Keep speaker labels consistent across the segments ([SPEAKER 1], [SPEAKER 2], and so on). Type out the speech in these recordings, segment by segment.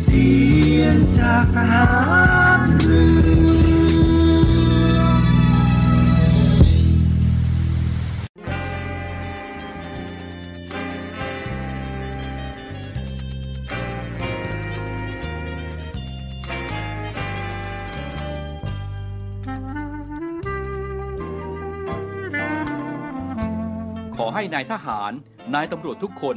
[SPEAKER 1] เสียงจากทหารเรือ
[SPEAKER 2] ขอให้นายทหาร นายตำรวจทุกคน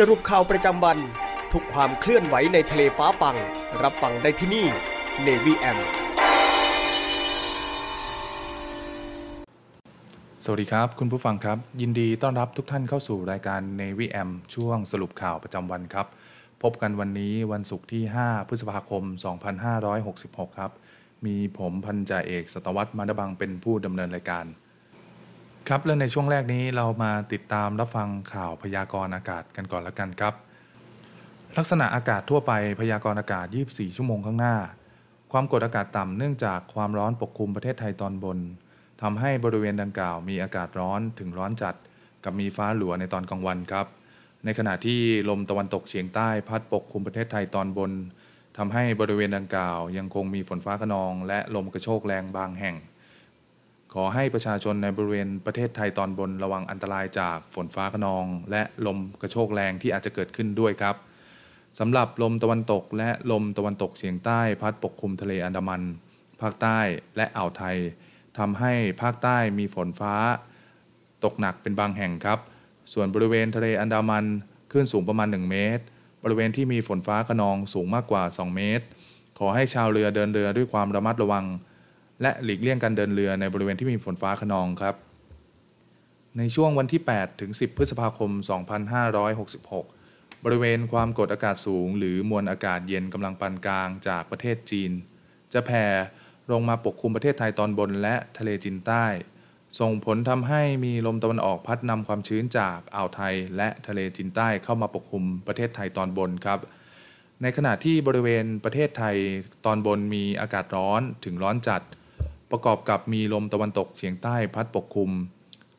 [SPEAKER 3] สรุปข่าวประจำวัน ทุกความเคลื่อนไหวในทะเลฟ้าฟัง รับฟังได้ที่นี่ Navy M
[SPEAKER 4] สวัสดีครับ คุณผู้ฟังครับ ยินดีต้อนรับทุกท่านเข้าสู่รายการ Navy M ช่วงสรุปข่าวประจำวันครับ พบกันวันนี้วันศุกร์ที่ 5 พฤษภาคม 2566 ครับ มีผมพันจ่าเอกสตวัตมาดบังเป็นผู้ดำเนินรายการ ครับและในช่วงแรกนี้เรามาติดตามรับฟังข่าวพยากรณ์อากาศกันก่อนละกันครับ ลักษณะอากาศทั่วไปพยากรณ์อากาศ 24 ชั่วโมงข้างหน้า ความกดอากาศต่ำเนื่องจากความร้อนปกคลุมประเทศไทยตอนบนทำให้บริเวณดังกล่าวมีอากาศร้อนถึงร้อนจัด กับมีฟ้าหลัวในตอนกลางวันครับ ในขณะที่ลมตะวันตกเฉียงใต้พัดปกคลุมประเทศไทยตอนบนทำให้บริเวณดังกล่าว ยังคงมีฝนฟ้าขนอง และลมกระโชกแรงบางแห่ง ขอให้ประชาชนในบริเวณประเทศไทยตอนบนระวังอันตรายจากฝนฟ้าขนอง และลมกระโชกแรงที่อาจจะเกิดขึ้นด้วยครับสำหรับลมตะวันตกและลมตะวันตกเฉียงใต้พัดปกคลุมทะเลอันดามัน ภาคใต้และอ่าวไทยทำให้ภาคใต้มีฝนฟ้า ตกหนักเป็นบางแห่งครับ ส่วนบริเวณทะเลอันดามันคลื่นสูงประมาณ 1 เมตร บริเวณที่มีฝนฟ้าขนองสูงมากกว่า 2 เมตร ขอให้ชาวเรือเดินเรือด้วยความระมัดระวัง และหลีกเลี่ยงการเดินเรือในบริเวณที่มีฝนฟ้าขนองครับ ในช่วงวันที่ 8 ถึง 10 พฤษภาคม 2566 บริเวณความกดอากาศสูง หรือมวลอากาศเย็นกำลังปานกลางจากประเทศจีน จะแผ่ลงมาปกคลุมประเทศไทยตอนบนและทะเลจีนใต้ ส่งผลทำให้มีลมตะวันออกพัดนำความชื้นจากอ่าวไทยและทะเลจีนใต้เข้ามาปกคลุมประเทศไทยตอนบนครับในขณะที่บริเวณประเทศไทยตอนบนมีอากาศร้อนถึงร้อนจัด ประกอบกับมีลมตะวันตกเฉียงใต้พัดปกคลุม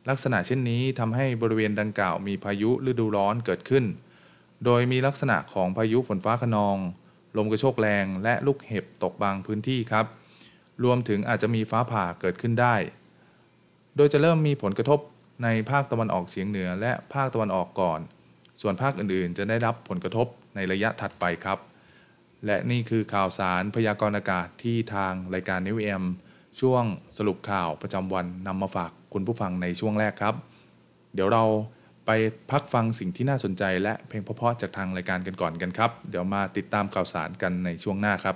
[SPEAKER 4] ลักษณะเช่นนี้ทำให้บริเวณดังกล่าวมีพายุฤดูร้อนเกิดขึ้น โดยมีลักษณะของพายุฝนฟ้าขนอง ลมกระโชกแรงและลูกเห็บตกบางพื้นที่ครับ รวมถึงอาจจะมีฟ้าผ่าเกิดขึ้นได้ โดยจะเริ่มมีผลกระทบในภาคตะวันออกเฉียงเหนือ และภาคตะวันออกก่อน ส่วนภาคอื่นๆ จะได้รับผลกระทบในระยะถัดไปครับ และนี่คือข่าวสารพยากรณ์อากาศที่ทางรายการนิวเอ็ม ช่วงสรุปข่าวประจำวันนำมาฝากคุณผู้ฟังในช่วงแรกครับ เดี๋ยวเราไปพักฟังสิ่งที่น่าสนใจและเพลงเพราะๆจากทางรายการกันก่อนกันครับ เดี๋ยวมาติดตามข่าวสารกันในช่วงหน้าครับ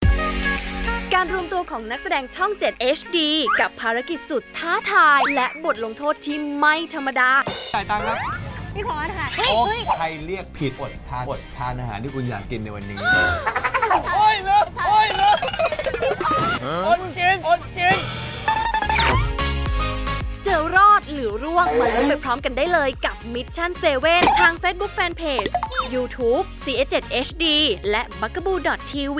[SPEAKER 5] การรวมตัวของนักแสดงช่อง 7 HD กับภารกิจสุดท้าทาย และบทลงโทษที่ไม่ธรรมดา
[SPEAKER 6] จ่ายตังค์ครับำ
[SPEAKER 7] พี่พอสค่ะ
[SPEAKER 6] โอ้ใครเรียกผิดอดทานอดทานอาหารที่คุณอยากกินในวันนี้ โอ้ยเลิกโอ้ยเลิกอดกินอดกิน
[SPEAKER 5] เจอรอดหรือร่วงมาลุ้นไปพร้อมกันได้เลยกับ Mission 7 ทาง Facebook Fanpage YouTube CS7HD และ b u g a b o o TV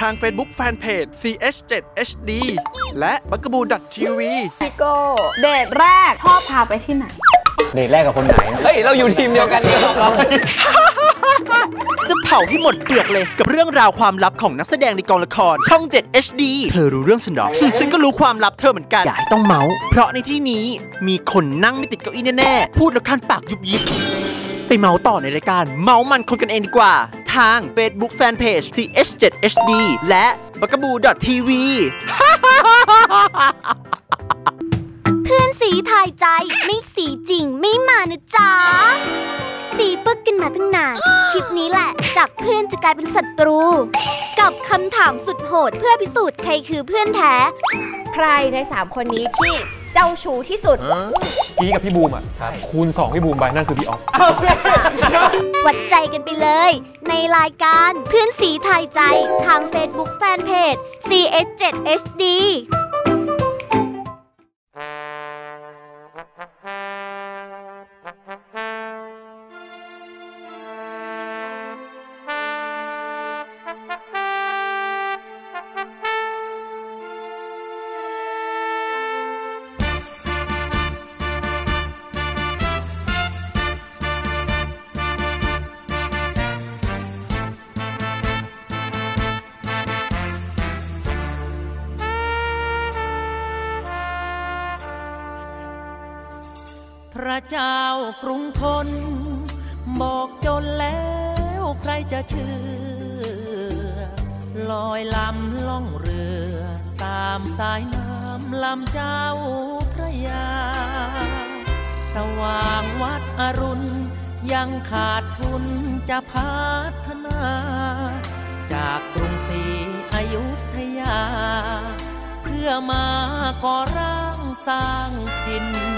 [SPEAKER 8] ทาง Facebook Fanpage CH7HD และ b u g a b o o TV
[SPEAKER 9] พี่โก้เดทแรกชอบพาไปที่ไหน
[SPEAKER 6] เดทแรกกับคนไหน เฮ้ย เราอยู่ทีมเดียวกันนี่เรา
[SPEAKER 10] จะเผาให้หมดเปลือกเลยกับเรื่องราวความลับของนักแสดงในกองละคร ช่อง 7 HD เธอรู้เรื่องฉันหรอ ฉันก็รู้ความลับเธอเหมือนกัน อย่าให้ต้องเมาส์เพราะในที่นี้มีคนนั่งไม่ติดเก้าอี้แน่ ๆ พูดแล้วคันปากยุบยิบ ไปเมาส์ต่อในรายการ เมาส์มันคนกันเองดีกว่า ทาง Facebook Fanpage TH7HD และ b u g a b o o TV
[SPEAKER 11] เพื่อนสีทายใจไม่สีจริงไม่มานะจ๊ะสีปึกกันมาตั้งนาน คลิปนี้แหละ จากเพื่อนจะกลายเป็นศัตรู กับคำถามสุดโหดเพื่อพิสูจน์ใครคือเพื่อนแท้
[SPEAKER 12] ใครใน3คนนี้ที่เจ้าชู้ที่สุด
[SPEAKER 6] กี้กับพี่บูมอะคูณ 2 พี่บูมไปนั่นคือพี่ออฟ
[SPEAKER 11] วัดใจกันไปเลย ในรายการเพื่อนสีทายใจทาง Facebook Fanpage CS7HD
[SPEAKER 13] เจ้ากรุงทน บอกจนแล้วใครจะเชื่อ ลอยลำล่องเรือ ตามสายน้ำลำเจ้าพระยา สว่างวัดอรุณ ยังขาดทุนจะพัฒนา จากกรุงศรีอยุธยา เพื่อมาก่อร่างสร้างถิ่นท่าน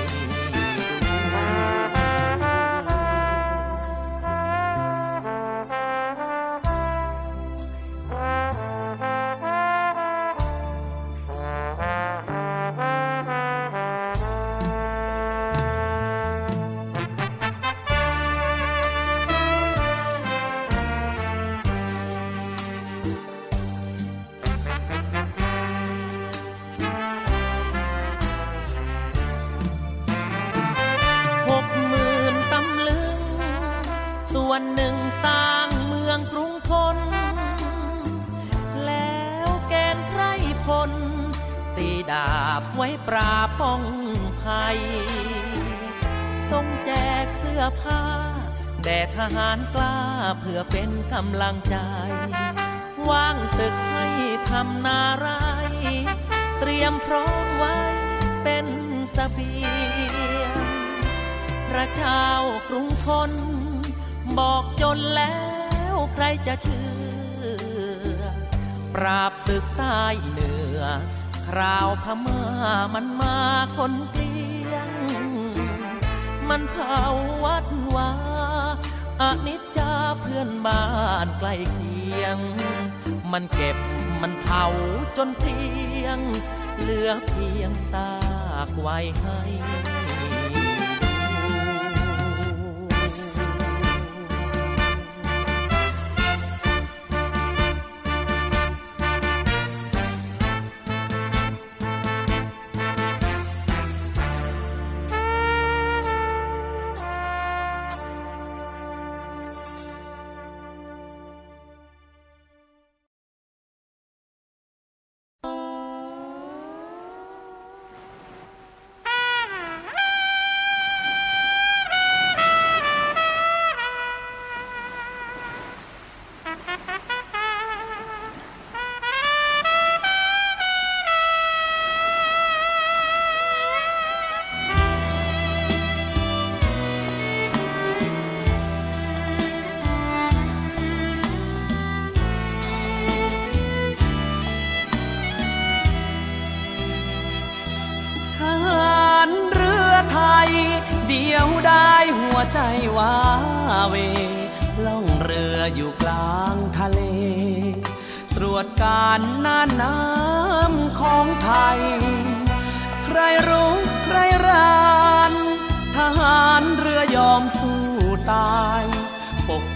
[SPEAKER 13] ดู เบียง พระเจ้ากรุงทน บอกจนแล้วใครจะเชื่อ ปราบศึกใต้เหนือ คราวพม่ามันมาคนเกลียง มันเผาวัดวาอนิจจาเพื่อนบ้านใกล้เคียง มันเก็บมันเผาจนเพียง เหลือเพียงซา
[SPEAKER 14] กากไว้ให้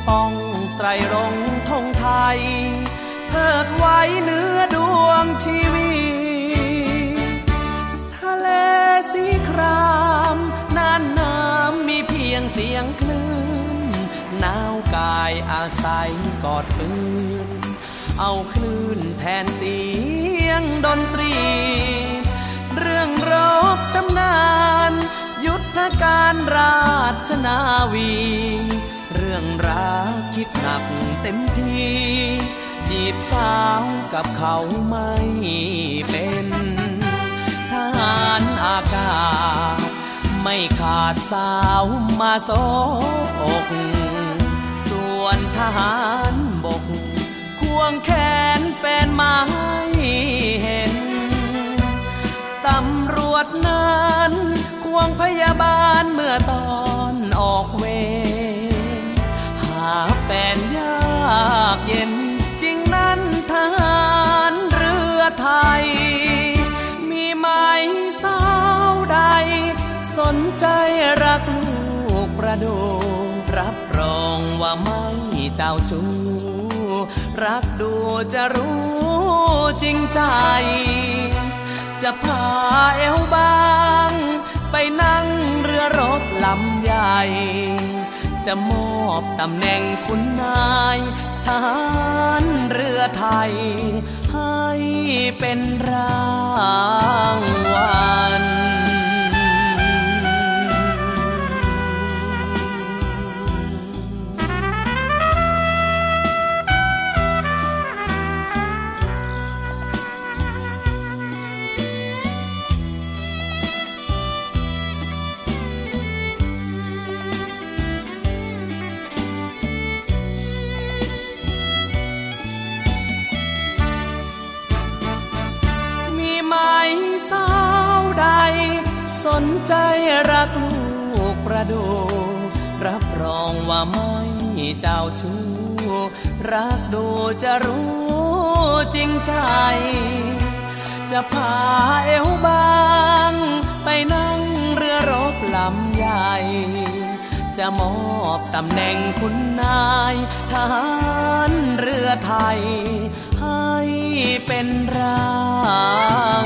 [SPEAKER 14] ป้องไตรรงค์ธงไทยเทิดไว้เนื้อดวงชีวิต ทะเลสีครามน่านน้ำมีเพียงเสียงคลื่นหนาวกายอาศัยกอดปืนเอาคลื่นแทนเสียงดนตรี เรื่องรบชำนาญ ยุทธการราชนาวี รื่องรักคิดหนักเต็มทีจีบสาวกับเขาไม่เป็นทหารอากาศ ไม่ขาดสาวมาโซอกส่วนทหารบก ควงแขนแฟนมาให้เห็นตำรวจนั้นควงพยาบาลเมื่อตอนออกเวราแฟนยากเย็น จริงนั้นทหารเรือไทย มีไหมสาวใด สนใจรักลูกประดูรับรองว่าไม่เจ้าชู้รักดูจะรู้จริงใจ จะพาเอวบาง ไปนั่งเรือรบลำใหญ่ จะมอบตำแหน่งคุณนายทหารเรือไทยให้เป็นรา จะมอบตำแหน่งคุณนายทหารเรือไทยให้เป็นราง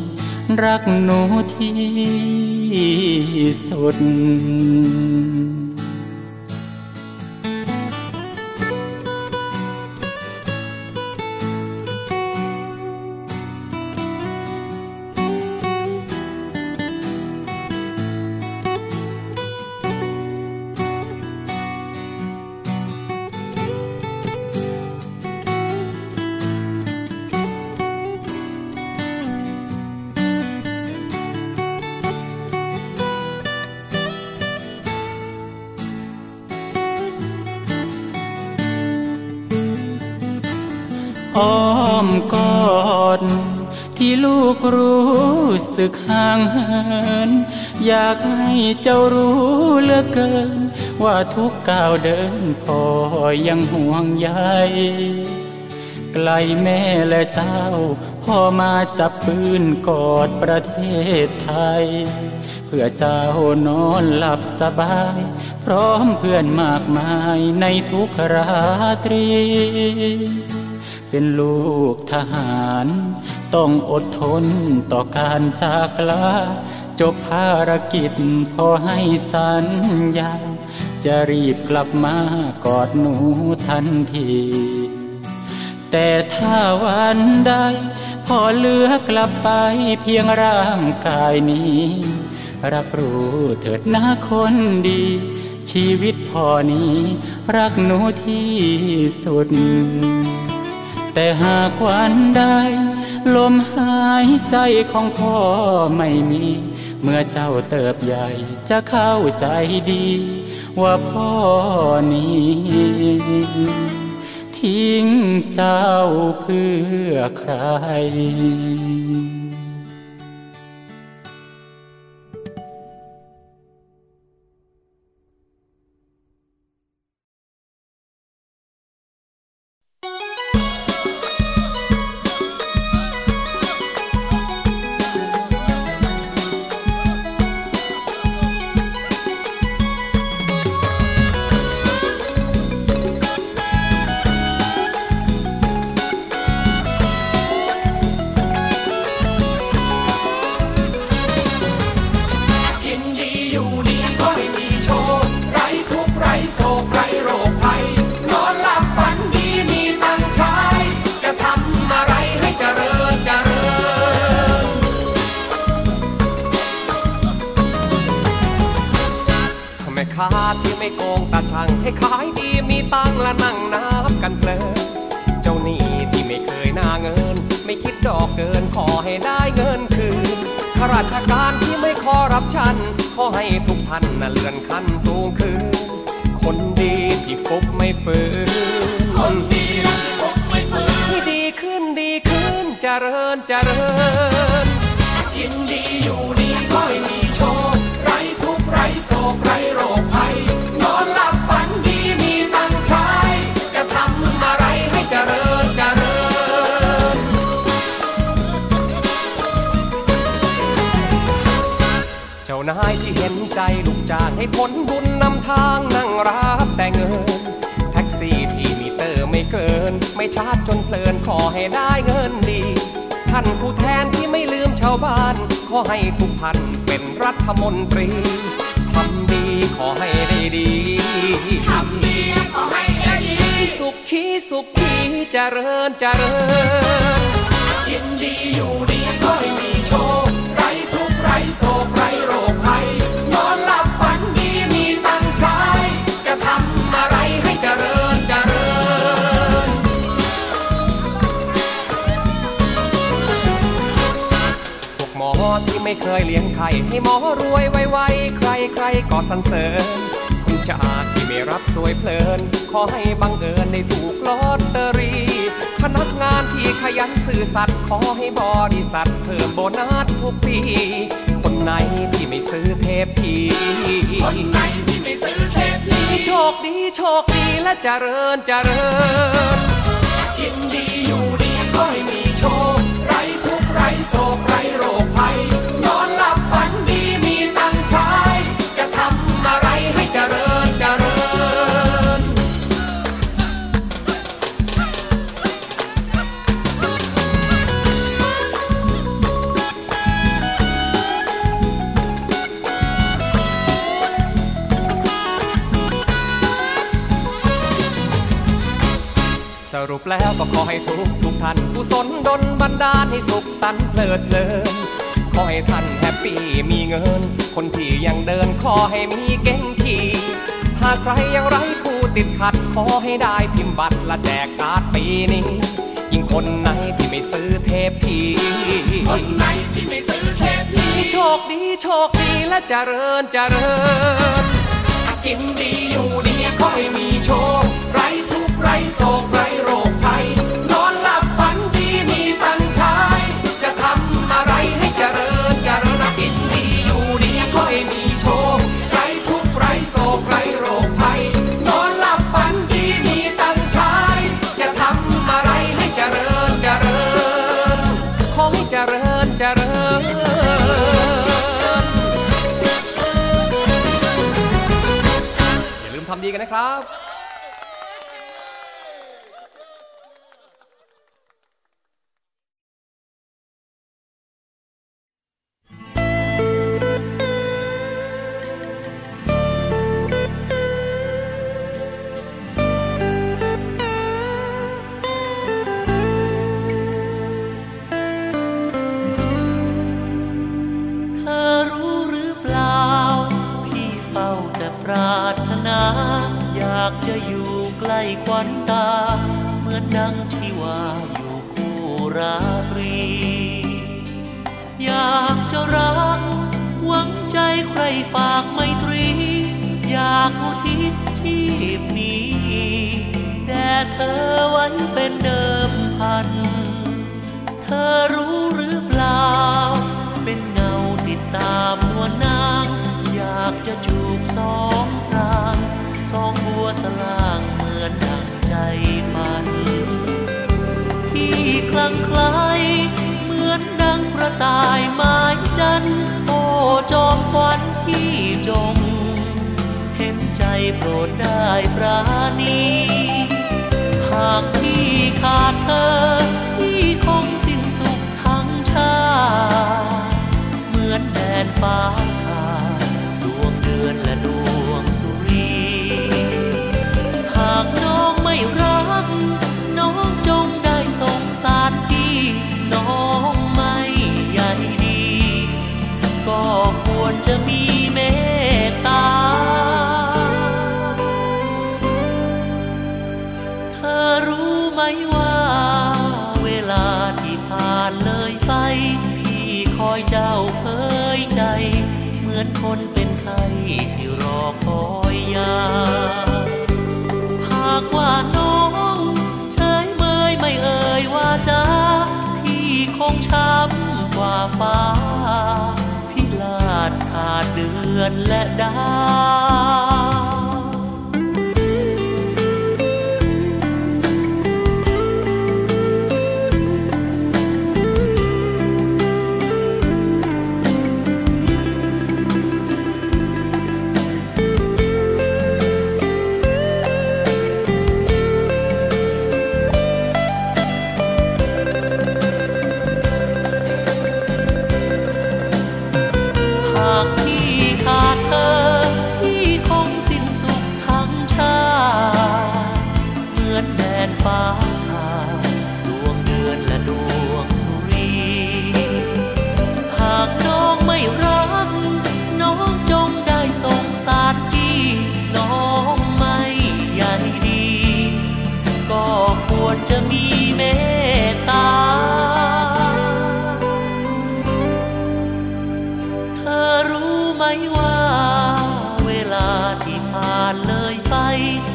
[SPEAKER 15] รักหนูที่สุด สึกห่างเหิน อยากให้เจ้ารู้เหลือเกิน ว่าทุกก้าวเดินพ่อยังห่วงใยไกลแม่และเจ้าพ่อมาจับปืนกอดประเทศไทย เพื่อเจ้านอนหลับสบาย พร้อมเพื่อนมากมายในทุกราตรี เป็นลูกทหาร ต้องอดทนต่อการจากลาจบภารกิจพอให้สัญญา จะรีบกลับมากอดหนูทันที แต่ถ้าวันใดพอเลือกลับไปเพียงร่างกายนี้ รับรู้เถิดนะคนดี ชีวิตพอนี้ รักหนูที่สุด แต่หากวันใด ลมหายใจของพ่อไม่มี เมื่อเจ้าเติบใหญ่จะเข้าใจดี ว่าพ่อนี้ทิ้งเจ้าเพื่อใคร
[SPEAKER 16] ที่
[SPEAKER 17] ฟบไม่ฝืนคนดีที่ฟุบไม่ฝืนดีขึ้นดีขึ้นเจริญเจริญ
[SPEAKER 16] กินดีอยู่
[SPEAKER 17] นายที่เห็นใจลูกจ้างให้ผลบุญนำทางนั่งรับแต่เงิน แท็กซี่ที่มีเตอร์ไม่เกิน ไม่ชาร์จจนเพลินขอให้ได้เงินดี ท่านผู้แทนที่ไม่ลืมชาวบ้าน ขอให้ทุกท่านเป็นรัฐมนตรีทำดีขอให้ได้ดีทำดีขอให้ได้ดี สุขขีสุขขีเจริญเจริญ
[SPEAKER 16] กินดีอยู่ดีค่อยมีโชค ไรทุกข์ไรโศกไรโรคภัยนอนหลับฝันดีมีตังค์ใช้จะทำอะไรให้เจริญเจริญ
[SPEAKER 17] พวกหมอที่ไม่เคยเลี้ยงไข่ให้หมอรวยไวๆใครใครก็สรรเสริญ คุณจ่าที่ไม่รับสวยเพลิน ขอให้บังเอิญได้ถูกลอตเตอรี่ พนักงานที่ขยันซื่อสัตย์ขอให้บริษัทเพิ่มโบนัสทุกปี คนไหนที่ไม่ซื้อเทปพี
[SPEAKER 16] คนไหนที่ไม่ซื้อเทปพี
[SPEAKER 17] โชคดีโชคดีและเจริญเจริญ
[SPEAKER 16] กินดีอยู่ดีค่อยมีโชค ไรทุกข์ไรโศกไรโรคภัย
[SPEAKER 17] ก็ขอให้ทุกทุกท่านกุศลดลบันดาลให้สุขสันต์เพลิดเพลิน ขอให้ท่าน happy มีเงิน คนที่ยังเดินขอให้มีเก๋งขี่หากใครยังไร้คู่ติดขัด ขอให้ได้พิมพ์บัตรและแจกการ์ดปีนี้ ยิ่งคนไหนที่ไม่ซื้อเทปผี
[SPEAKER 16] คนไหนที่ไม่ซื้อเทปผี
[SPEAKER 17] โชคดีโชคดีและเจริญเจริญ
[SPEAKER 16] กินดีอยู่ดีค่อยมีโชคไรทุกข์ ไรโศกไรโรคภัย นอนหลับฝันดีมีตังค์ใช้จะทำอะไรให้เจริญเจริญกินดีอยู่ดีค่อยมีโชคไรทุกไรโศกไรโรคภัย นอนหลับฝันดีมีตังค์ใช้จะทำอะไรให้เจริญเจริญ
[SPEAKER 17] ขอให้เจริญเจริญอย่าลืมทำดีกันนะครับ
[SPEAKER 13] ปรารถนา อยากจะอยู่ใกล้ควันตา เหมือนดังที่ว่าอยู่คู่ราตรี อยากจะรัก หวังใจใครฝากไมตรี อยากอุทิศชีพนี้แด่เธอไว้เป็นเดิมพัน เธอรู้หรือเปล่า เป็นเงาติดตามนวลนางากจะจูบสองพรางสองบัวสลางเหมือนดังใจฝัน ที่คลั่งคล้เหมือนดังกระต่ายไม้จันโอ้จอมควันพี่จง เห็นใจโปรดได้ปราณีหากพี่ขาดเธอพี่คงสิ้นสุขทั้งชา เหมือนแดนฟ้าขาดดวง อนและดวงสุรี หากน้องไม่รัก น้องจงได้สงสารพี่น้องไม่ใยดี ก็ควรจะมีเมตตา เธอรู้ไหมว่าเวลาที่ผ่านเลยไป พี่คอย
[SPEAKER 14] เจ้าเครับคุ ที่รอคอยยา หากว่าน้องเฉยเมยไม่เอ่ยว่าจ้าพี่คงช้ำกว่าฟ้า พิลาดขาดเดือนและดาว
[SPEAKER 18] จะมีเมตตา เธอรู้ไหมว่า เวลาที่ผ่านเลยไป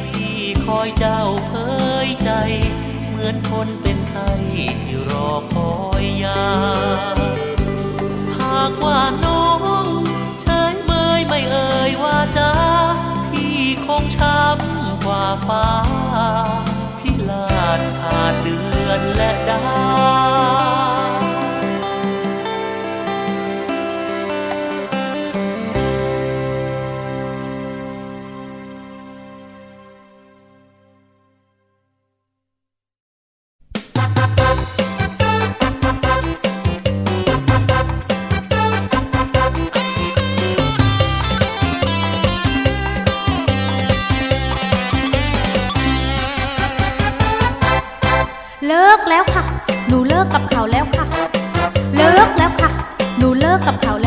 [SPEAKER 18] พี่คอยเจ้าเผยใจ เหมือนคนเป็นไข้ที่รอคอยยา หากว่าน้องเชยเมยไม่เอ่ยว่าจ้พี่คงช้ำกว่าฟ้า และได้ แล้วค่ะ หนูเลิกกับเขาแล้วค่ะ เลิกแล้วค่ะ หนูเลิกกับเขาแล้ว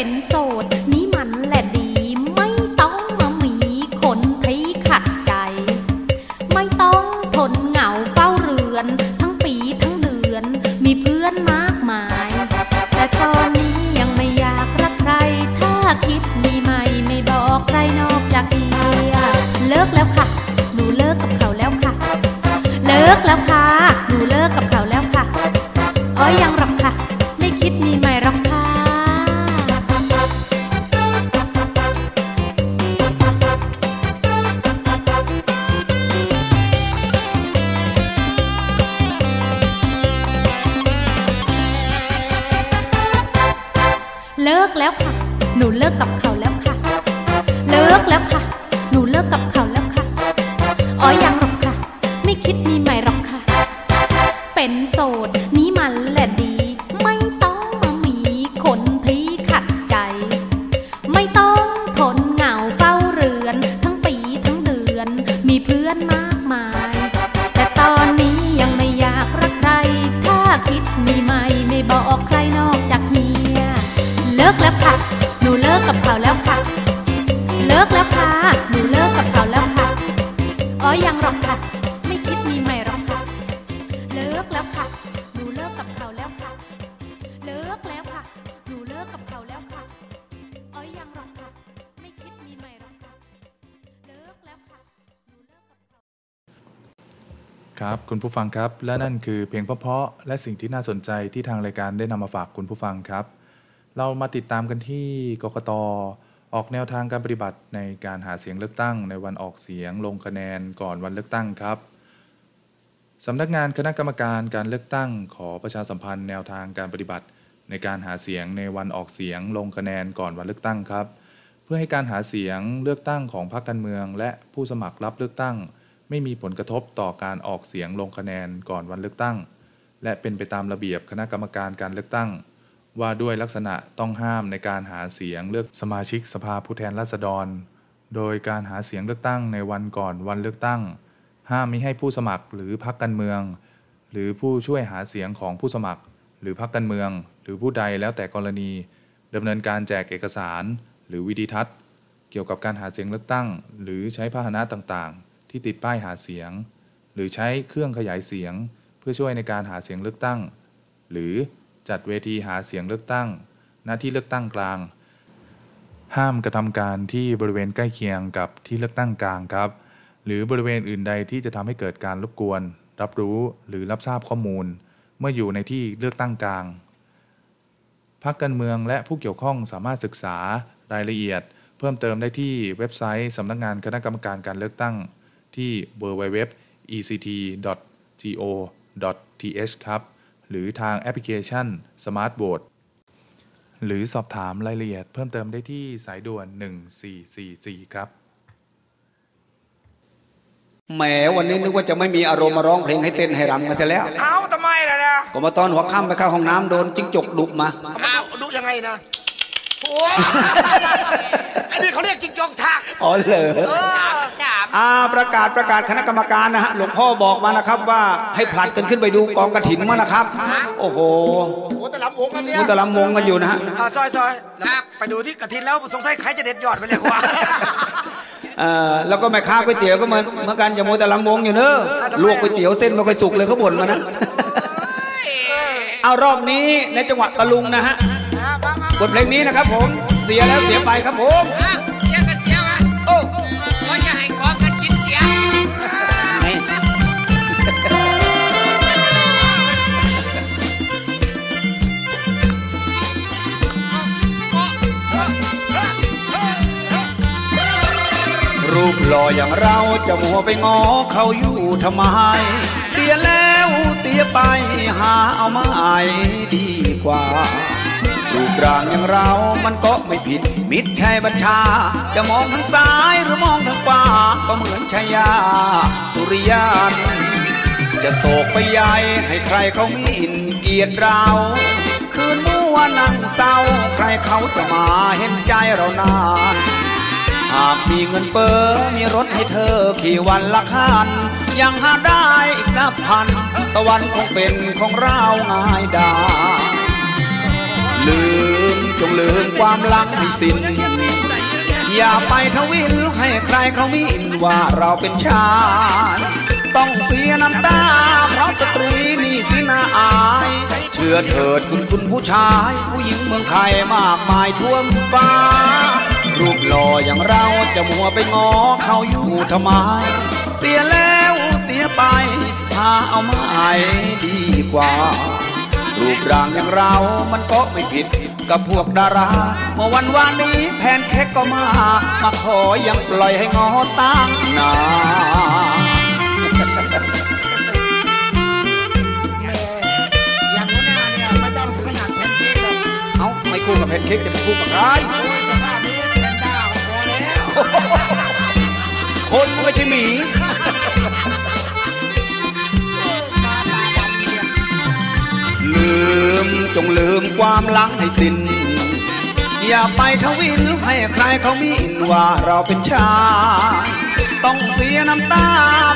[SPEAKER 18] ็นโสดนี้มันแหละดี ไม่ต้องมามีคนที่ขัดใจ ไม่ต้องทนเหงาเฝ้าเรือน ทั้งปีทั้งเดือน มีเพื่อนมากมาย แต่ตอนนี้ยังไม่อยากรักใคร ถ้าคิดมีใหม่ไม่บอกใครนอกจากเดียเลิกแล้วค่ะ หนูเลิกกับเขาแล้วค่ะ เลิกแล้วค่ะ
[SPEAKER 4] ณผู้ฟังครับ และนั่นคือเพลงเพาะๆและสิ่งที่น่าสนใจที่ทางรายการได้นำมาฝากคุณผู้ฟังครับ เรามาติดตามกันที่กกตออกแนวทางการปฏิบัติในการหาเสียงเลือกตั้ง ในวันออกเสียงลงคะแนนก่อนวันเลือกตั้งครับสำนักงานคณะกรรมการการเลือกตั้ง ขอประชาสัมพันธ์แนวทางการปฏิบัติ ในการหาเสียงในวันออกเสียงลงคะแนนก่อนวันเลือกตั้งครับ เพื่อให้การหาเสียงเลือกตั้งของพรรคการเมือง และผู้สมัครรับเลือกตั้ง ไม่มีผลกระทบต่อการออกเสียงลงคะแนนก่อนวันเลือกตั้ง และเป็นไปตามระเบียบคณะกรรมการการเลือกตั้ง ว่าด้วยลักษณะต้องห้ามในการหาเสียงเลือกสมาชิกสภาผู้แทนราษฎร โดยการหาเสียงเลือกตั้งในวันก่อนวันเลือกตั้ง ห้ามมิให้ผู้สมัครหรือพรรคการเมือง หรือผู้ช่วยหาเสียงของผู้สมัคร หรือพรรคการเมือง หรือผู้ใดแล้วแต่กรณีดำเนินการแจกเอกสาร หรือวิดีทัศน์ เกี่ยวกับการหาเสียงเลือกตั้ง หรือใช้พาหนะต่างๆ ที่ติดป้ายหาเสียง หรือใช้เครื่องขยายเสียง เพื่อช่วยในการหาเสียงเลือกตั้ง หรือจัดเวทีหาเสียงเลือกตั้งณที่เลือกตั้งกลาง ห้ามกระทำการที่บริเวณใกล้เคียงกับที่เลือกตั้งกลางครับ หรือบริเวณอื่นใดที่จะทำให้เกิดการรบกวน รับรู้หรือรับทราบข้อมูล เมื่ออยู่ในที่เลือกตั้งกลางพักการเมืองและผู้เกี่ยวข้องสามารถศึกษารายละเอียด เพิ่มเติมได้ที่เว็บไซต์สำนักงานคณะกรรมการการเลือกตั้ง ที่ www.ect.go.th ครับ หรือทางแอปพลิเคชัน Smart Vote หรือสอบถามรายละเอียดเพิ่มเติมได้ที่สายด่วน 1444 ครับ
[SPEAKER 19] แหมวันนี้นึกว่าจะไม่มีอารมณ์มาร้องเพลงให้เต้นให้รำมาซะแล้ว
[SPEAKER 20] เอาทำไมล่ะนะ
[SPEAKER 19] ก็มาตอนหัวค่ำไปเข้าห้องน้ำโดนจิ้งจกดุมา
[SPEAKER 20] เอามาดูดูยังไงนะโอ้อันนี้เขาเรียกจิงจอกทัก
[SPEAKER 19] อ๋อเหรอ
[SPEAKER 20] เออ
[SPEAKER 19] อ่าประกาศประกาศคณะกรรมการนะฮะหลวงพ่อบอกมานะครับว่าให้ผลัดกันขึ้นไปดูกองกระถินมานะครับ โอ้โห
[SPEAKER 20] โอ้แต่ลำวงกันเนี่ย
[SPEAKER 19] มุตะลำวงกันอยู่นะฮะ
[SPEAKER 20] อ่าซอยซอยแล้วไปดูที่กระทินแล้วสงสัยใครจะเด็ดยอดไปเลยว่า
[SPEAKER 19] เอ่อแล้วก็แม่ค้าก๋วยเตี๋ยวก็เหมือนเหมือนกันอย่ามัวแต่ลำวงอยู่เนอะลวกก๋วยเตี๋ยวเส้นไม่ค่อยสุกเลยเขาบ่นมานะเอารอบนี้ในจังหวะตะลุงนะฮะบทเพลงนี้นะครับผมเสียแล้วเสียไปครับผม รูปหล่ออย่างเราจะมัวไปง้อเขาอยู่ทำไม เสียแล้วเสียไปหาเอามาอายดีกว่า รูปร่างอย่างเรามันก็ไม่ผิด มิตรชัยบัญชา จะมองทางซ้ายหรือมองทางขวาก็เหมือนชายา สุริยานจะโศกไปใหญ่ให้ใครเขาหมินเกียดเราคืนมัวนั่งเศร้า ใครเขาจะมาเห็นใจเรานาน หากมีเงินเฟ้อมีรถให้เธอขี่วันละคัน ยังหาได้อีกนับพัน สวรรค์คงเป็นของเราง่ายดายลืมจงลืมความรักให้สิ้น อย่าไปทวินให้ใครเขามินว่าเราเป็นชาย ต้องเสียน้ำตาเพราะสตรีนี่สินาอายเชื่อเถิดคุณคุณผู้ชาย ผู้หญิงเมืองไทยมากมายท่วมฟ้า รูปหล่ออย่างเราจะมัวไปงอเขาอยู่ทำไม เสียแล้วเสียไป หาเอาไม้ดีกว่า รูปร่างอย่างเรามันก็ไม่ผิดกับพวกดารา เมื่อวันวานนี้แพนเค้กก็มา มาขอยังปล่อยให้งอตั้งนาน
[SPEAKER 20] อย่างนี้เนี่ยไม่ต้องถึงขนาดแพนเค้กเลย
[SPEAKER 19] เอ้าไม่คู่กับแพนเค้กจะไปคู่กับใคร คนไม่ใช่หมีลืมจงลืมความหลังให้สิ้น อย่าไปทวินให้ใครเขามินว่าเราเป็นชา ต้องเสียน้ำตา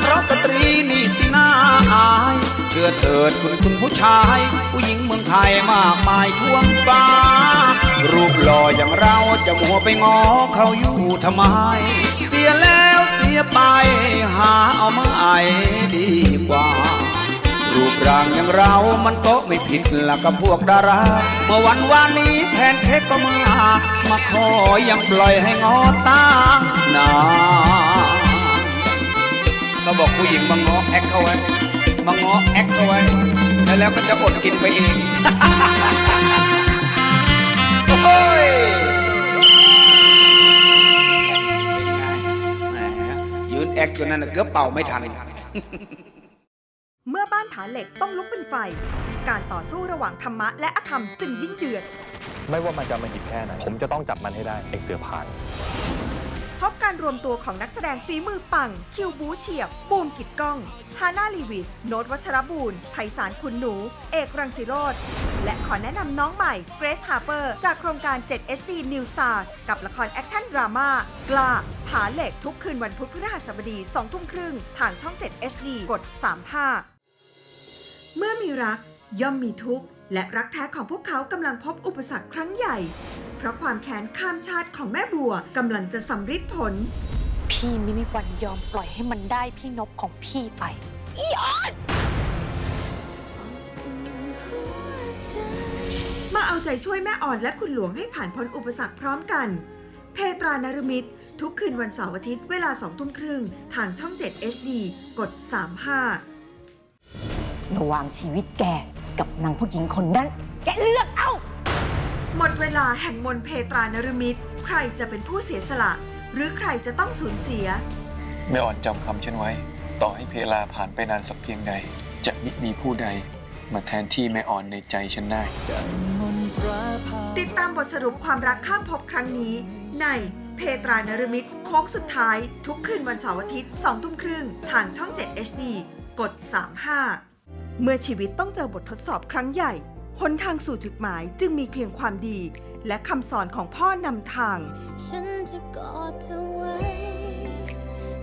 [SPEAKER 19] เพราะสตรีนี่สิน่าอายเชื่อเถิดคุณคุณผู้ชาย ผู้หญิงเมืองไทยมากมายท่วมฟ้า รูปหล่ออย่างเราจะมัวไปงอเขาอยู่ทำไม เสียแล้ว ไปหาเอามาไอดีกว่า รูปร่างอย่างเรามันก็ไม่ผิดละกับพวกดารา เมื่อวันวานนี้แพนเค้กก็มา มาขอยังปล่อยให้งอตั้งนาเขาบอกผู้หญิงมางอแอคเข้าไว้มาง้อแอคเอาไว้ แล้วแล้วก็จะอดกินไปเอง โอ้ย แอคจนนั้นเกือบเป่าไม่ทัน
[SPEAKER 21] เมื่อบ้านผาเหล็กต้องลุกเป็นไฟ การต่อสู้ระหว่างธรรมะและอธรรมจึงยิ่งเดือด
[SPEAKER 11] ไม่ว่ามันจะอำมหิตแค่ไหนผมจะต้องจับมันให้ได้ไอเสือผ่าน
[SPEAKER 21] พบการรวมตัวของนักแสดงฝีมือปัง คิวบู๊เฉียบ บูมกิตก้อง ฮาน่าลีวิส โน้ตวัชรบูลไพศาลคุณหนู เอกรังสิโรธและขอแนะนำน้องใหม่ เกรซฮาร์เปอร์ จากโครงการ 7 HD New Stars กับละครแอคชั่นดราม่ากล้าผาเหล็กทุกคืนวันพุธพฤหัสบดี2ทุ่มครึ่งทางช่อง 7 HD กด 35 เมื่อมีรักย่อมมีทุกข์ และรักแท้ของพวกเขากำลังพบอุปสรรคครั้งใหญ่ เพราะความแค้นข้ามชาติของแม่บัวกำลังจะสำฤทธิ์ผล
[SPEAKER 22] พี่ไม่มีวันยอมปล่อยให้มันได้พี่นบของพี่ไป อีออน
[SPEAKER 21] มาเอาใจช่วยแม่อ่อนและคุณหลวงให้ผ่านพ้นอุปสรรคพร้อมกัน เพตรานรมิตร ทุกคืนวันเสาร์อาทิตย์เวลาสองทุ่มครึ่งทางช่อง 7 HD กด 35
[SPEAKER 22] ระหว่างชีวิตแก กับนางผู้หญิงคนนั้น แกเลือกเอา
[SPEAKER 21] หมดเวลาแห่งมนต์เพตรานรมิตร ใครจะเป็นผู้เสียสละ หรือใครจะต้องสูญเสีย
[SPEAKER 23] แม่อ่อนจำคำฉันไว้ ต่อให้เพลาผ่านไปนานสักเพียงใด จะมิมีผู้ใด มาแทนที่แม่อ่อนในใจฉันได้
[SPEAKER 21] ติดตามบทสรุปความรักข้ามภพครั้งนี้ ในเพตรานรมิตรโค้งสุดท้าย ทุกคืนวันเสาร์อาทิตย์2ทุ่มครึ่งทางช่อง 7 HD กด 35 เมื่อชีวิตต้องเจอบททดสอบครั้งใหญ่หนทางสู่จุดหมายจึงมีเพียงความดี และคำสอนของพ่อนำทาง
[SPEAKER 24] ฉันจะกอดเธอไว้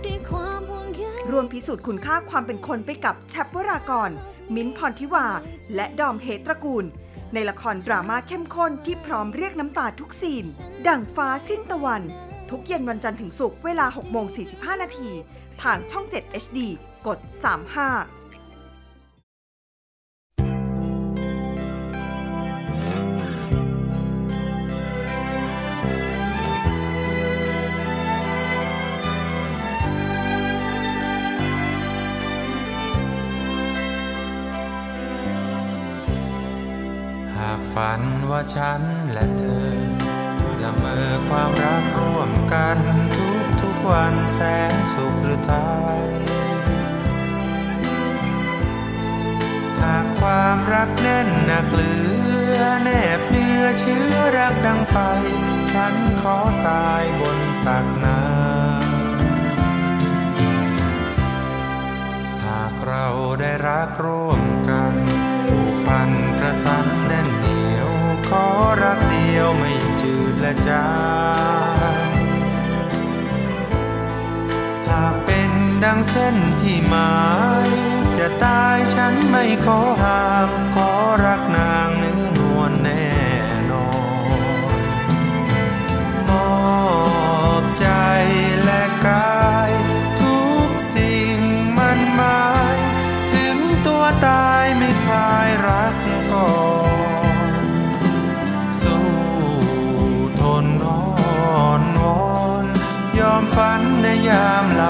[SPEAKER 24] ด้วยความห่วงใย
[SPEAKER 21] ร่วมพิสูจน์คุณค่าความเป็นคนไปกับแชปวรากร มิ้นท์พรทิวา และดอมเฮตระกูล ในละครดราม่าเข้มข้นที่พร้อมเรียกน้ำตาทุกซีน ดั่งฟ้าสิ้นตะวัน ทุกเย็นวันจันทร์ถึงศุกร์เวลา6โมง45 นาที ทางช่อง 7 HD กด 35
[SPEAKER 25] ฉันและเธอละเมอความรักร่วมกันทุกทุกวันแสนสุขหรือไทยหากความรักแน่นหนักเหลือแนบเนื้อเชื้อรักดังไฟฉันขอตายบนตักน้ำหากเราได้รักร่วมกัน รักเดียวไม่จืดและจางหากเป็นดังเช่นที่หมาย จะตายฉันไม่ขอห่างขอรักนา ยามหลับ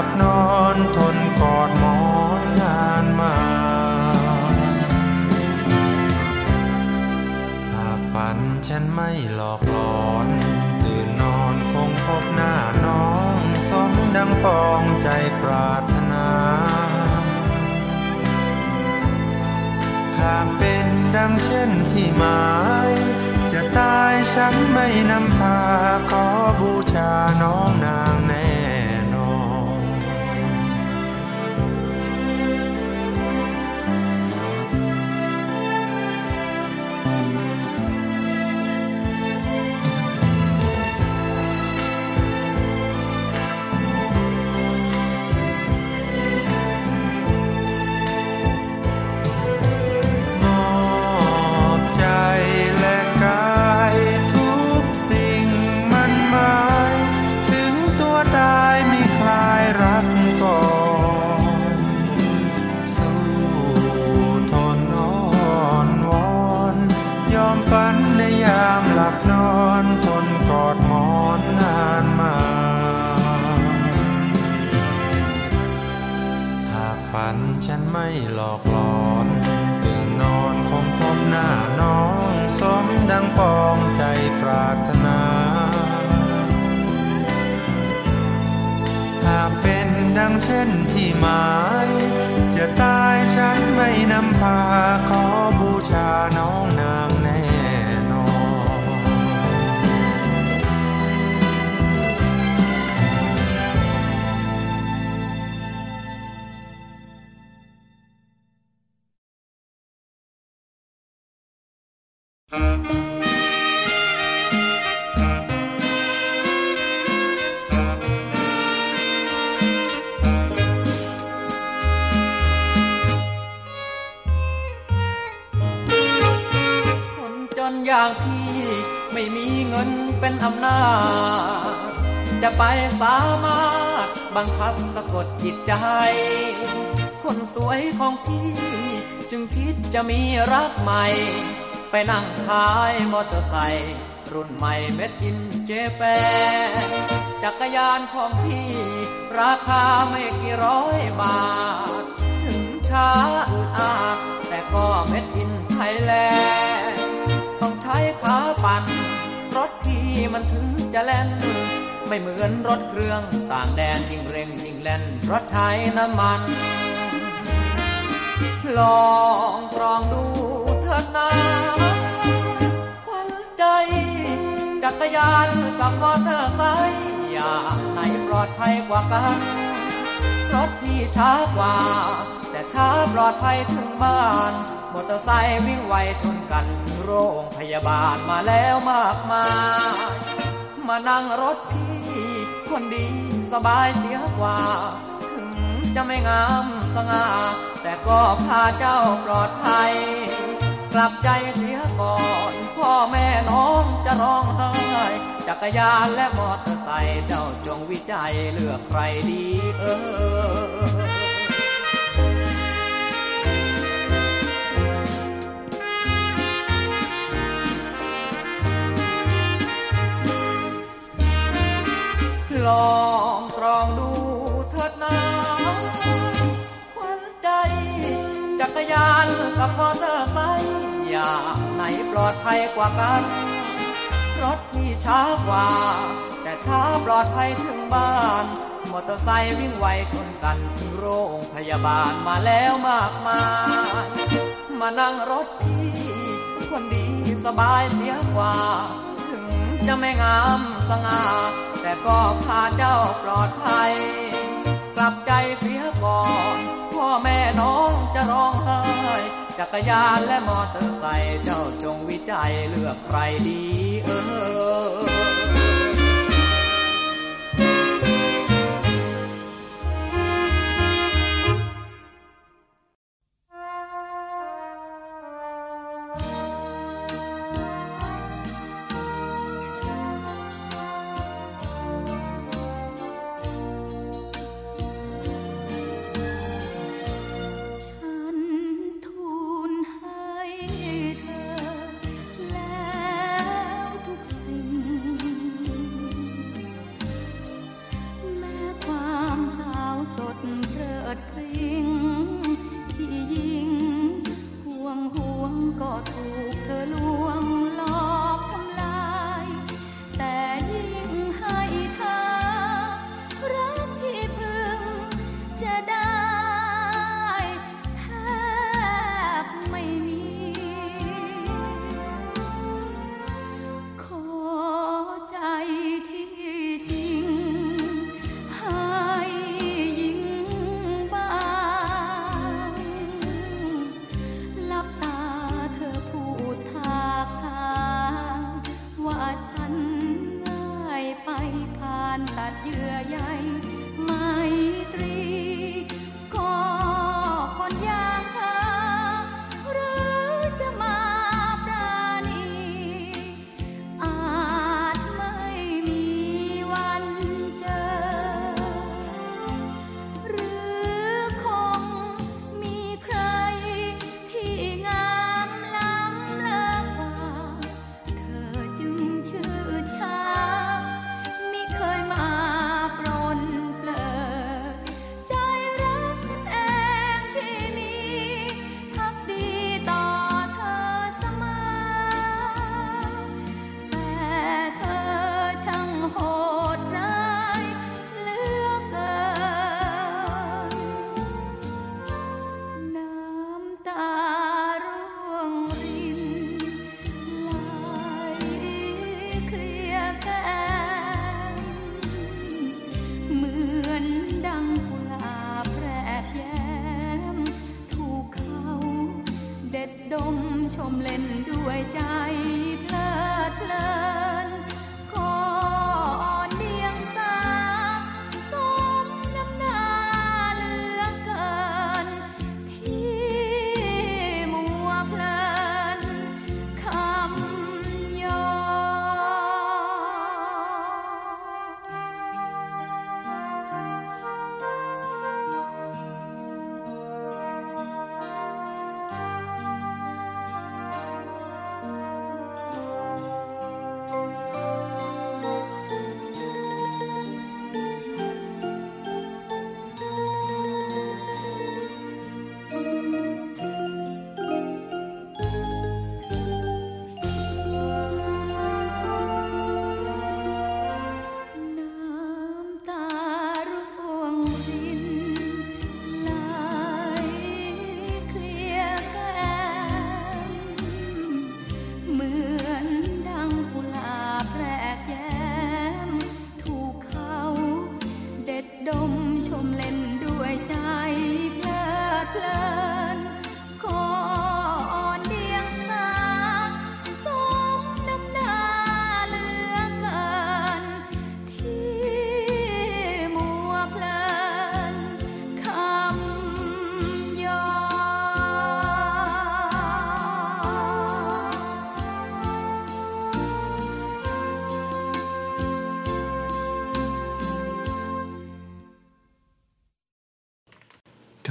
[SPEAKER 25] หมาย จะตายฉันไม่นำพาขอบูชาน้องนางแน่นอน
[SPEAKER 26] คน จจะไป
[SPEAKER 27] สามารถบังคับสะกดจิตใจ คนสวยของพี่ จึงคิดจะมีรักใหม่ ไปนั่งขายมอเตอร์ไซค์รุ่นใหม่เม็ดอินเจแปนจักรยานของพี่ ราคาไม่กี่ร้อยบาท ถึงช้าอืดอาแต่ก็เม็ดอินไทยแลนด์ต้องใช้ขาปั่น มันถึงจะแล่น ไม่เหมือนรถเครื่องต่างแดนยิ่งเร่งยิ่งแล่นเพราะใช้น้ำมัน ลองตรองดูเถิดนาควันใจ จักรยานกับมอเตอร์ไซค์อย่างไหนปลอดภัยกว่ากันรถพี่ช้ากว่า แต่ช้าปลอดภัยถึงบ้าน มอเตอร์ไซค์วิ่งไวชนกันถึงโรงพยาบาลมาแล้วมากมาย มานั่งรถพี่ คนดีสบายเสียกว่า ถึงจะไม่งามสง่า แต่ก็พาเจ้าปลอดภัย กลับใจเสียก่อน พ่อแม่น้องจะร้องไห้จักรยานและมอเตอร์ไซค์เจ้าจงวิจัยเลือกใครดีเออ กว่ากัน รถพี่ช้ากว่า แต่ช้าปลอดภัยถึงบ้าน มอเตอร์ไซค์วิ่งไวชนกันถึงโรงพยาบาลมาแล้วมากมาย มานั่งรถพี่ คนดีสบายเสียกว่า ถึงจะไม่งามสง่า แต่ก็พาเจ้าปลอดภัย กลับใจเสียก่อน พ่อแม่น้องจะร้องไห้ จักรยานและมอเตอร์ไซค์เจ้าจงวิจัยเลือกใครดีเออ
[SPEAKER 24] จะได้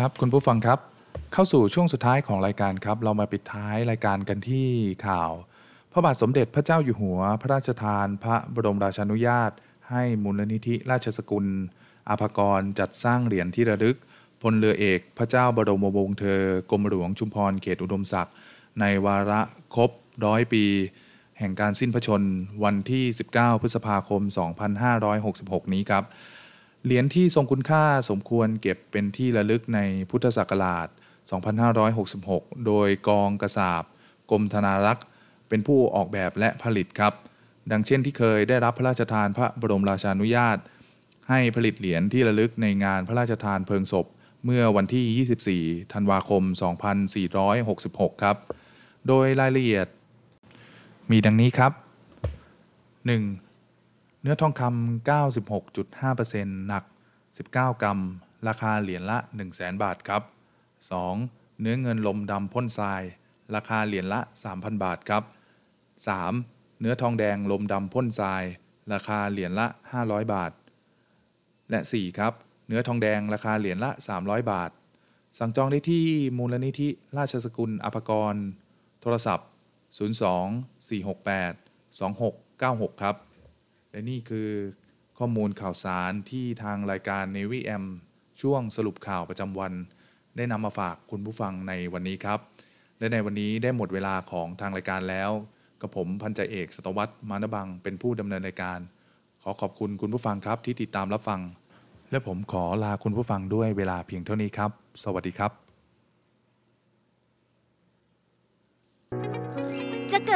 [SPEAKER 28] ครับคุ
[SPEAKER 4] ณผู้ฟังครับ เข้าสู่ช่วงสุดท้ายของรายการครับ เรามาปิดท้ายรายการกันที่ข่าว พระบาทสมเด็จพระเจ้าอยู่หัว พระราชทาน พระบรมราชานุญาต ให้มูลนิธิราชสกุล อาภากรจัดสร้างเหรียญที่ระลึกพลเรือเอกพระเจ้าบรมวงศ์เธอกรมหลวงชุมพรเขตอุดมศักดิ์ในวาระครบร้อยปี แห่งการสิ้นพระชน วันที่ 19 พฤษภาคม 2566 นี้ครับ เหรียญที่ทรงคุณค่าสมควรเก็บเป็นที่ระลึกในพุทธศักราช 2566 โดยกองกระสาบกรมธนารักษ์ เป็นผู้ออกแบบและผลิตครับ ดังเช่นที่เคยได้รับพระราชทานพระบรมราชานุญาต ให้ผลิตเหรียญที่ระลึกในงานพระราชทานเพลิงศพ เมื่อวันที่ 24 ธันวาคม 2466 ครับ โดยรายละเอียด มีดังนี้ครับ 1. เนื้อทองคำ96.5%หนัก 19 กรัม ราคาเหรียญละ 100,000 บาทครับ 2. เนื้อเงินลมดำพ่นทราย ราคาเหรียญละ 3,000 บาทครับ 3. เนื้อทองแดงลมดำพ่นทราย ราคาเหรียญละ 500 บาท และ 4 ครับ เนื้อทองแดงราคาเหรียญละ 300 บาท สั่งจองได้ที่มูลนิธิราชสกุลอภกร โทรศัพท์ 02 468 2696 ครับ และนี่คือข้อมูลข่าวสารที่ทางรายการ Navy M ช่วงสรุปข่าวประจำวัน ได้นำมาฝากคุณผู้ฟังในวันนี้ครับ และในวันนี้ได้หมดเวลาของทางรายการแล้วกับผมพันจ่าเอกสตวัตมานบัง เป็นผู้ดำเนินรายการ ขอขอบคุณคุณผู้ฟังครับที่ติดตามรับฟัง และผมขอลาคุณผู้ฟังด้วยเวลาเพียงเท่านี้ครับ สวัสดีครับ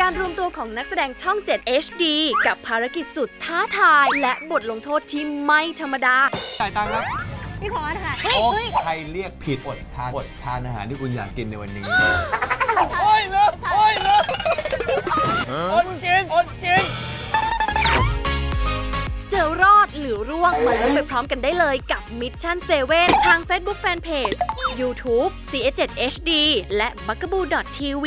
[SPEAKER 5] การรวมตัวของนักแสดงช่อง 7 HD กับภารกิจสุดท้าทาย และบทลงโทษที่ไม่ธรรมดา
[SPEAKER 6] จ่ายตังค์ครับ
[SPEAKER 5] พี่พอสค่ะ
[SPEAKER 6] โอ้ใครเรียกผิดอดทานอดทานอาหารที่คุณอยากกินในวันนี้
[SPEAKER 29] โอ้ยเลิกโอ้ยเลิกอดกินอดกิน
[SPEAKER 5] จะรอดหรือร่วงมาลุ้นไปพร้อมกันได้เลยกับ Mission 7 ทาง Facebook Fanpage YouTube CS7 HD และ b u g a b o o TV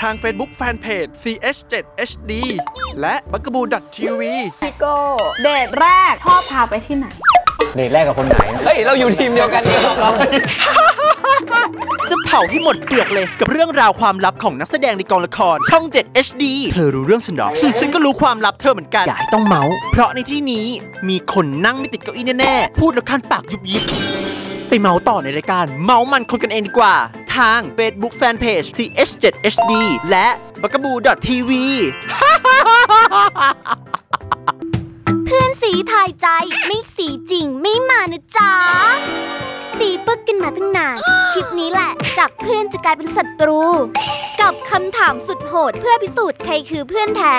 [SPEAKER 10] ทาง Facebook Fanpage CH7HD และ b u g a b o o TV
[SPEAKER 7] พี่โก้เดทแรกชอบพาไปที่ไหน
[SPEAKER 6] เดทแรกกับคนไหน เฮ้ย เราอยู่ทีมเดียวกันนี่ครับเรา
[SPEAKER 10] จะเผาให้หมดเปลือกเลยกับเรื่องราวความลับของนักแสดงในกองละคร ช่อง 7 HD เธอรู้เรื่องฉันหรอ ฉันก็รู้ความลับเธอเหมือนกัน อย่าให้ต้องเมาส์เพราะในที่นี้มีคนนั่งไม่ติดเก้าอี้แน่ๆ พูดแล้วคันปากยุบยิบ ไปเมาส์ต่อในรายการ เมาส์มันคนกันเองดีกว่า ทาง Facebook Fanpage TH7HD และ b u g a b o o TV
[SPEAKER 30] เพื่อนสีทายใจไม่สีจริงไม่มานะจ๊ะสีปึกกันมาตั้งนานคลิปนี้แหละ จากเพื่อนจะกลายเป็นศัตรู กับคำถามสุดโหดเพื่อพิสูจน์ใครคือเพื่อนแท้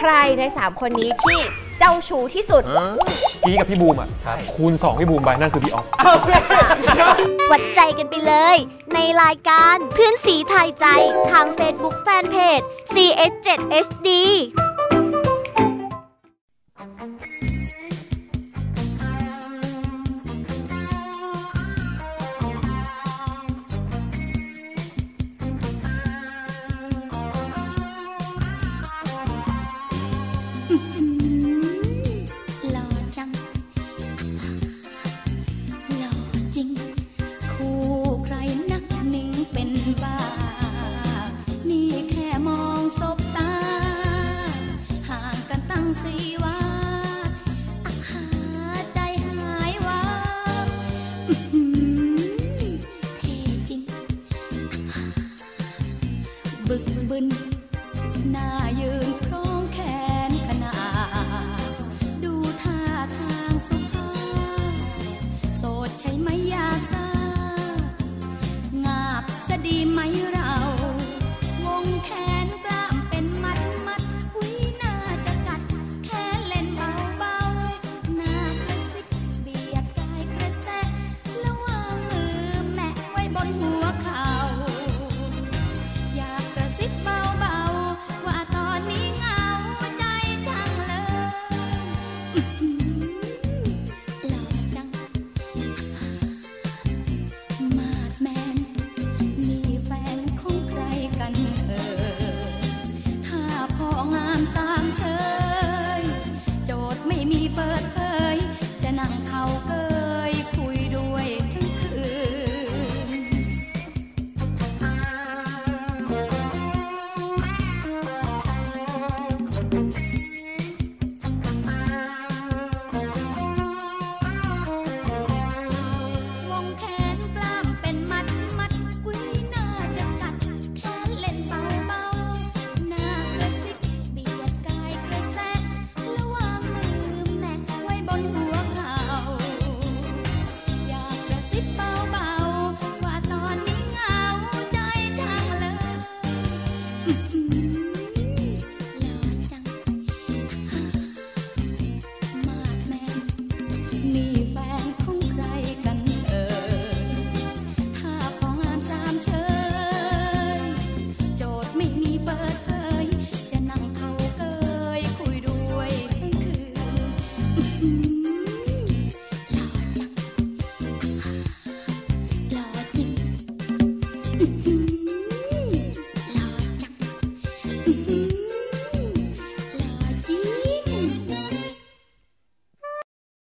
[SPEAKER 31] ใครใน3คนนี้ที่เจ้าชู้ที่สุด
[SPEAKER 11] กี้กับพี่บูมอะคูณ 2 พี่บูมไปนั่นคือพี่ออฟ
[SPEAKER 30] วัดใจกันไปเลย ในรายการเพื่อนสีทายใจทาง Facebook Fanpage CS7HD